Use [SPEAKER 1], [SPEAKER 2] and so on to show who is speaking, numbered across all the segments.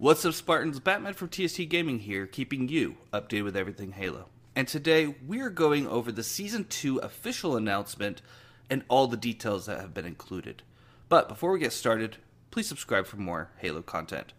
[SPEAKER 1] What's up, Spartans? Batman from TST Gaming here, keeping you updated with everything Halo. And today we're going over the Season 2 official announcement and all the details that have been included. But before we get started, please subscribe for more Halo content.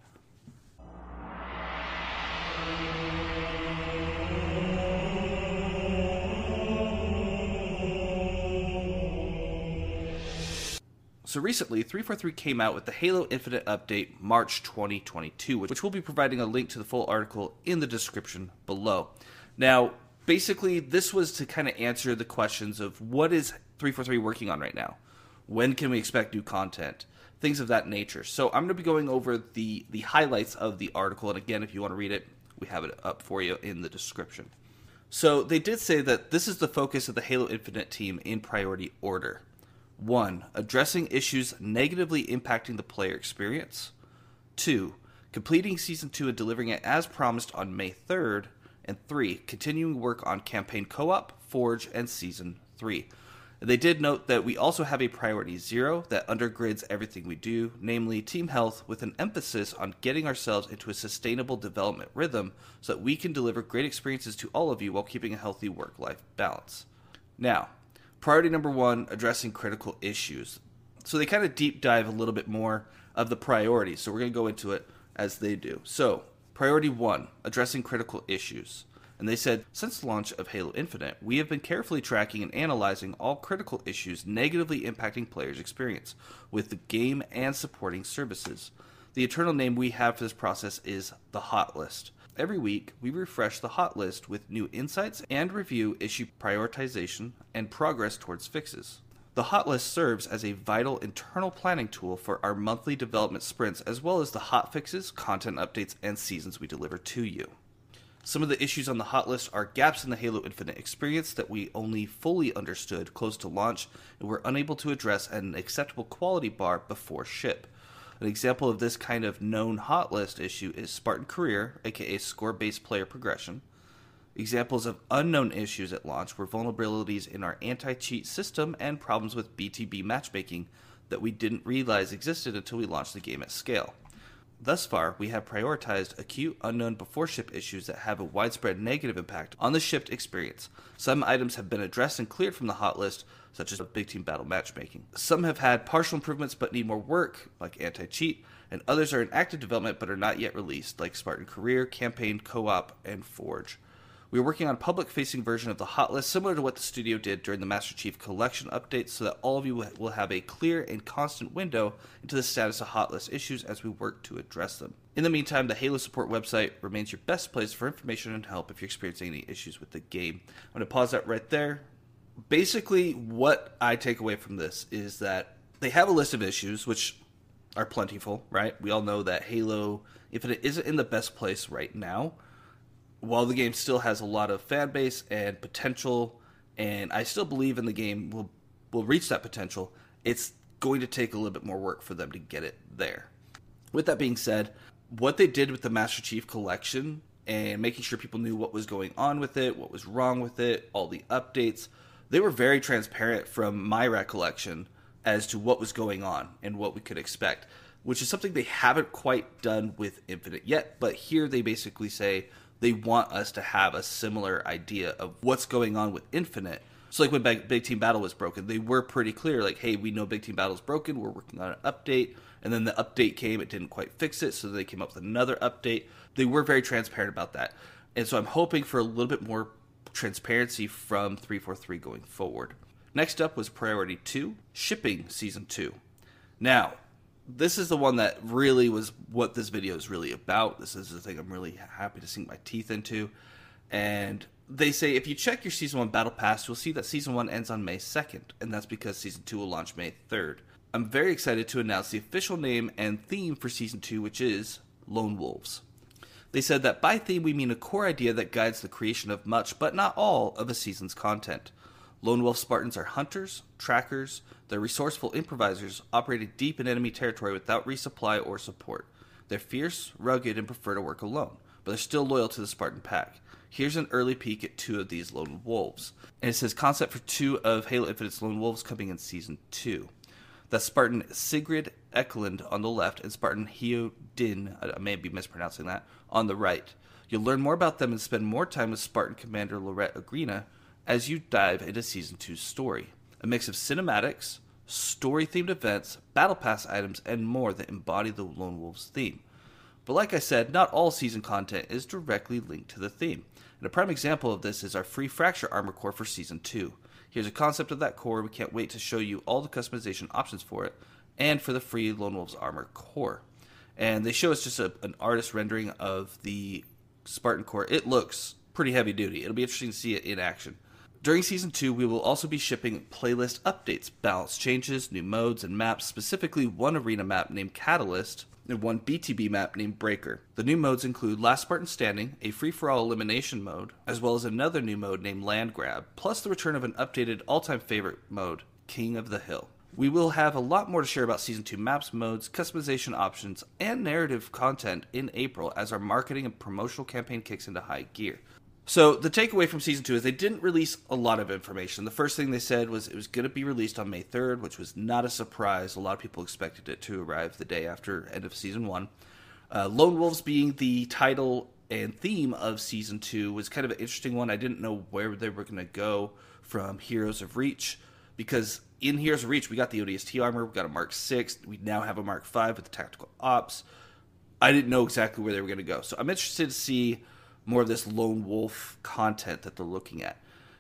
[SPEAKER 1] So recently, 343 came out with the Halo Infinite update March 2022, which we'll be providing a link to the full article in the description below. Now, basically, this was to kind of answer the questions of what is 343 working on right now? When can we expect new content? Things of that nature. So I'm going to be going over the the highlights of the article, and again, if you want to read it, we have it up for you in the description. So they did say that this is the focus of the Halo Infinite team in priority order. 1. Addressing issues negatively impacting the player experience. 2. Completing Season 2 and delivering it as promised on May 3rd. And 3. Continuing work on Campaign Co op, Forge, and Season 3. They did note that we also have a priority zero that undergrids everything we do, namely team health, with an emphasis on getting ourselves into a sustainable development rhythm so that we can deliver great experiences to all of you while keeping a healthy work life balance. Now, Priority number one, addressing critical issues. So they kind of deep dive a little bit more of the priorities. So we're going to go into it as they do. So, priority one, addressing critical issues. And they said, since the launch of Halo Infinite, we have been carefully tracking and analyzing all critical issues negatively impacting players' experience with the game and supporting services. The eternal name we have for this process is the Hot List. Every week, we refresh the hot list with new insights and review issue prioritization and progress towards fixes. The hot list serves as a vital internal planning tool for our monthly development sprints, as well as the hot fixes, content updates, and seasons we deliver to you. Some of the issues on the hot list are gaps in the Halo Infinite experience that we only fully understood close to launch and were unable to address at an acceptable quality bar before ship. An example of this kind of known hot list issue is Spartan Career, aka score based player progression. Examples of unknown issues at launch were vulnerabilities in our anti cheat system and problems with BTB matchmaking that we didn't realize existed until we launched the game at scale. Thus far, we have prioritized acute unknown before ship issues that have a widespread negative impact on the shipped experience. Some items have been addressed and cleared from the hot list, such as big team battle matchmaking. Some have had partial improvements but need more work, like anti cheat, and others are in active development but are not yet released, like Spartan Career, Campaign, Co op, and Forge. We are working on a public facing version of the hot list, similar to what the studio did during the Master Chief Collection update, so that all of you will have a clear and constant window into the status of hot list issues as we work to address them. In the meantime, the Halo support website remains your best place for information and help if you're experiencing any issues with the game. I'm going to pause that right there. Basically, what I take away from this is that they have a list of issues, which are plentiful, right? We all know that Halo Infinite isn't in the best place right now while the game still has a lot of fan base and potential, and I still believe in the game will will reach that potential, it's going to take a little bit more work for them to get it there. With that being said, what they did with the Master Chief collection and making sure people knew what was going on with it, what was wrong with it, all the updates, they were very transparent from my recollection as to what was going on and what we could expect, which is something they haven't quite done with Infinite yet, but here they basically say they want us to have a similar idea of what's going on with Infinite. So, like when Big Team Battle was broken, they were pretty clear, like, hey, we know Big Team Battle is broken. We're working on an update. And then the update came, it didn't quite fix it, so they came up with another update. They were very transparent about that. And so I'm hoping for a little bit more transparency from 343 going forward. Next up was Priority 2, Shipping Season 2. Now, this is the one that really was what this video is really about. This is the thing I'm really happy to sink my teeth into. And they say if you check your season one battle pass, you'll see that season one ends on May 2nd, and that's because season two will launch May 3rd. I'm very excited to announce the official name and theme for season two, which is Lone Wolves. They said that by theme we mean a core idea that guides the creation of much, but not all, of a season's content. Lone Wolf Spartans are hunters, trackers, they're resourceful improvisers operated deep in enemy territory without resupply or support. They're fierce, rugged, and prefer to work alone, but they're still loyal to the Spartan pack. Here's an early peek at two of these lone wolves. And it says concept for two of Halo Infinite's lone wolves coming in season two. That's Spartan Sigrid Eklund on the left and Spartan Hyo Din, I may be mispronouncing that, on the right. You'll learn more about them and spend more time with Spartan Commander Laurette Agryna as you dive into Season two's story. A mix of cinematics, story themed events, battle pass items, and more that embody the Lone Wolves theme. But like I said, not all season content is directly linked to the theme. And a prime example of this is our free Fracture Armor Core for Season 2. Here's a concept of that core. We can't wait to show you all the customization options for it and for the free Lone Wolves Armor Core. And they show us just a, an artist rendering of the Spartan Core. It looks pretty heavy duty. It'll be interesting to see it in action. During Season 2, we will also be shipping playlist updates, balance changes, new modes, and maps, specifically one arena map named Catalyst and one BTB map named Breaker. The new modes include Last Spartan Standing, a free for all elimination mode, as well as another new mode named Land Grab, plus the return of an updated all time favorite mode, King of the Hill. We will have a lot more to share about Season 2 maps, modes, customization options, and narrative content in April as our marketing and promotional campaign kicks into high gear. So the takeaway from season two is they didn't release a lot of information. The first thing they said was it was going to be released on May 3rd, which was not a surprise. A lot of people expected it to arrive the day after end of season one. Uh, Lone Wolves being the title and theme of season two was kind of an interesting one. I didn't know where they were going to go from Heroes of Reach because in Heroes of Reach we got the ODST armor, we got a Mark Six, we now have a Mark Five with the tactical ops. I didn't know exactly where they were going to go, so I'm interested to see more of this lone wolf content that they're looking at.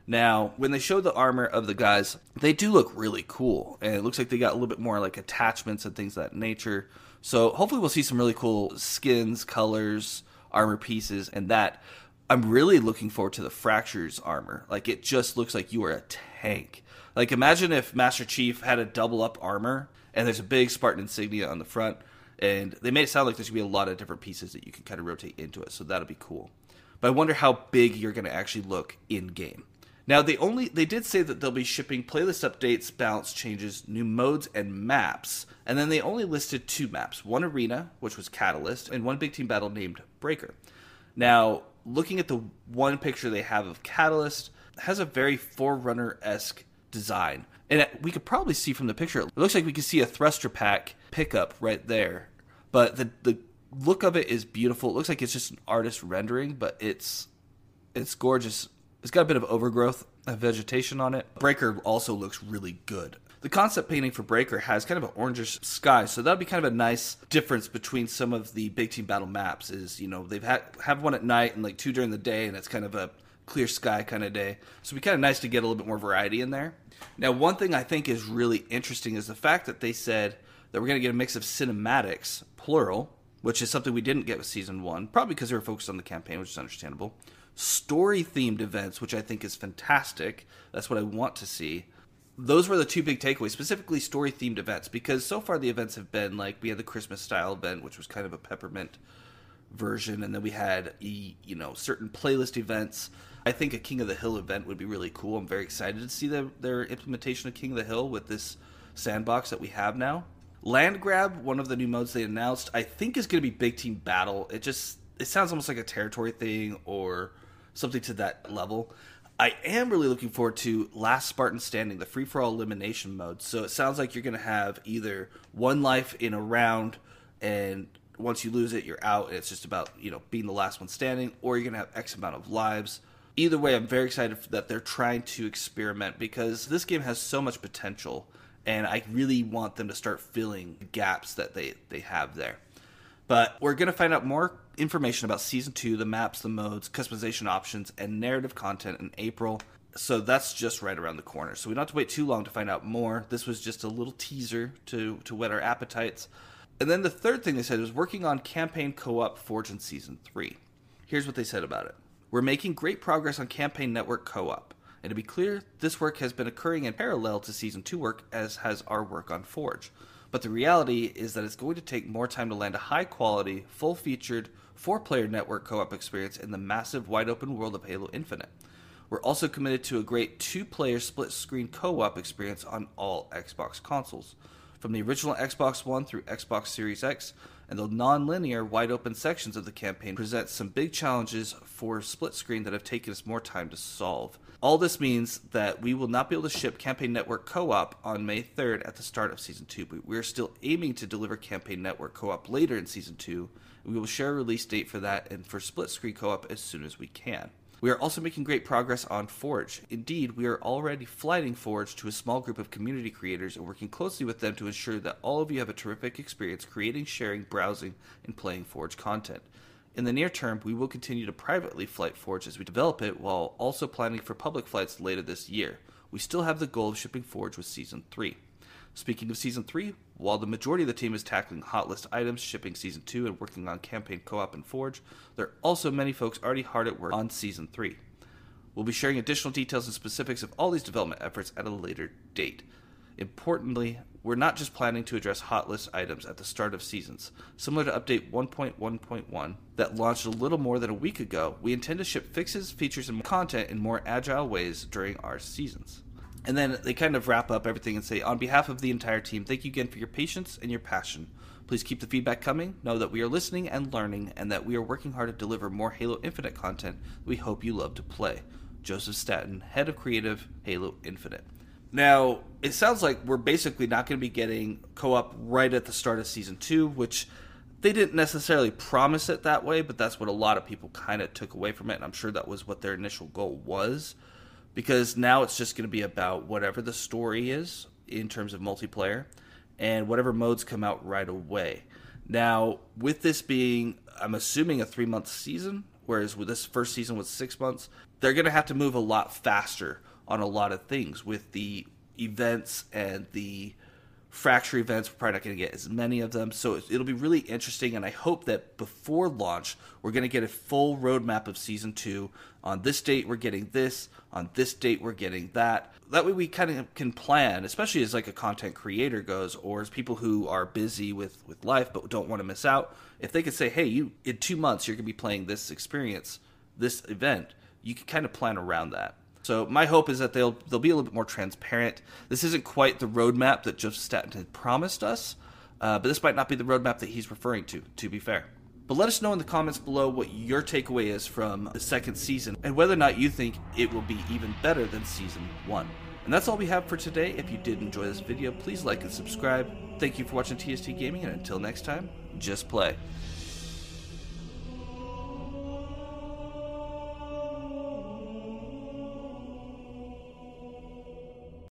[SPEAKER 1] Now, when they show the armor of the guys, they do look really cool, and it looks like they got a little bit more like attachments and things of that nature. So hopefully, we'll see some really cool skins, colors, armor pieces, and that. I'm really looking forward to the fractures armor. Like it just looks like you are a tank. Like imagine if Master Chief had a double up armor and there's a big Spartan insignia on the front, and they made it sound like there's gonna be a lot of different pieces that you can kind of rotate into it. So that'll be cool but I wonder how big you're going to actually look in game. Now they only they did say that they'll be shipping playlist updates, balance changes, new modes, and maps. And then they only listed two maps: one arena, which was Catalyst, and one big team battle named Breaker. Now, looking at the one picture they have of Catalyst, has a very Forerunner esque design, and we could probably see from the picture. It looks like we could see a thruster pack pickup right there, but the the look of it is beautiful. It looks like it's just an artist rendering, but it's it's gorgeous. It's got a bit of overgrowth of vegetation on it. Breaker also looks really good. The concept painting for Breaker has kind of an orangish sky, so that'll be kind of a nice difference between some of the big team battle maps. Is you know they've had have one at night and like two during the day, and it's kind of a clear sky kind of day. So it'd be kind of nice to get a little bit more variety in there. Now, one thing I think is really interesting is the fact that they said that we're going to get a mix of cinematics, plural, which is something we didn't get with season one, probably because they were focused on the campaign, which is understandable. Story themed events, which I think is fantastic. That's what I want to see. Those were the two big takeaways, specifically story themed events, because so far the events have been like we had the Christmas style event, which was kind of a peppermint version, and then we had you know certain playlist events. I think a King of the Hill event would be really cool. I'm very excited to see the, their implementation of King of the Hill with this sandbox that we have now. Land grab, one of the new modes they announced, I think is going to be big team battle. It just it sounds almost like a territory thing or something to that level. I am really looking forward to Last Spartan Standing, the free for all elimination mode. So it sounds like you're going to have either one life in a round, and once you lose it, you're out. And it's just about you know being the last one standing, or you're going to have X amount of lives. Either way, I'm very excited that they're trying to experiment because this game has so much potential and I really want them to start filling the gaps that they they have there. But we're going to find out more information about season two, the maps, the modes, customization options, and narrative content in April. So that's just right around the corner. So we don't have to wait too long to find out more. This was just a little teaser to to whet our appetites. And then the third thing they said was working on campaign co-op Forge in season three. Here's what they said about it. We're making great progress on campaign network co-op. And to be clear, this work has been occurring in parallel to Season 2 work, as has our work on Forge. But the reality is that it's going to take more time to land a high quality, full featured, four player network co op experience in the massive, wide open world of Halo Infinite. We're also committed to a great two player split screen co op experience on all Xbox consoles. From the original Xbox One through Xbox Series X, and the non-linear, wide-open sections of the campaign present some big challenges for split screen that have taken us more time to solve. All this means that we will not be able to ship Campaign Network Co-op on May 3rd at the start of Season 2, but we are still aiming to deliver Campaign Network Co-op later in Season 2, we will share a release date for that and for split screen co-op as soon as we can. We are also making great progress on Forge. Indeed, we are already flighting Forge to a small group of community creators and working closely with them to ensure that all of you have a terrific experience creating, sharing, browsing, and playing Forge content. In the near term, we will continue to privately flight Forge as we develop it while also planning for public flights later this year. We still have the goal of shipping Forge with Season 3. Speaking of Season 3, while the majority of the team is tackling hot list items, shipping Season 2, and working on campaign co op and Forge, there are also many folks already hard at work on Season 3. We'll be sharing additional details and specifics of all these development efforts at a later date. Importantly, we're not just planning to address hot list items at the start of seasons. Similar to Update 1.1.1 that launched a little more than a week ago, we intend to ship fixes, features, and content in more agile ways during our seasons. And then they kind of wrap up everything and say, on behalf of the entire team, thank you again for your patience and your passion. Please keep the feedback coming. Know that we are listening and learning, and that we are working hard to deliver more Halo Infinite content we hope you love to play. Joseph Staten, Head of Creative, Halo Infinite. Now, it sounds like we're basically not going to be getting co op right at the start of season two, which they didn't necessarily promise it that way, but that's what a lot of people kind of took away from it, and I'm sure that was what their initial goal was. Because now it's just going to be about whatever the story is in terms of multiplayer and whatever modes come out right away. Now, with this being, I'm assuming a three month season, whereas with this first season was six months, they're going to have to move a lot faster on a lot of things with the events and the fracture events. We're probably not going to get as many of them, so it'll be really interesting. And I hope that before launch, we're going to get a full roadmap of season two. On this date, we're getting this. On this date, we're getting that. That way, we kind of can plan, especially as like a content creator goes, or as people who are busy with with life but don't want to miss out. If they could say, "Hey, you in two months, you're going to be playing this experience, this event," you can kind of plan around that. So my hope is that they'll they'll be a little bit more transparent. This isn't quite the roadmap that Joseph Staten had promised us, uh, but this might not be the roadmap that he's referring to. To be fair, but let us know in the comments below what your takeaway is from the second season and whether or not you think it will be even better than season one. And that's all we have for today. If you did enjoy this video, please like and subscribe. Thank you for watching TST Gaming, and until next time, just play.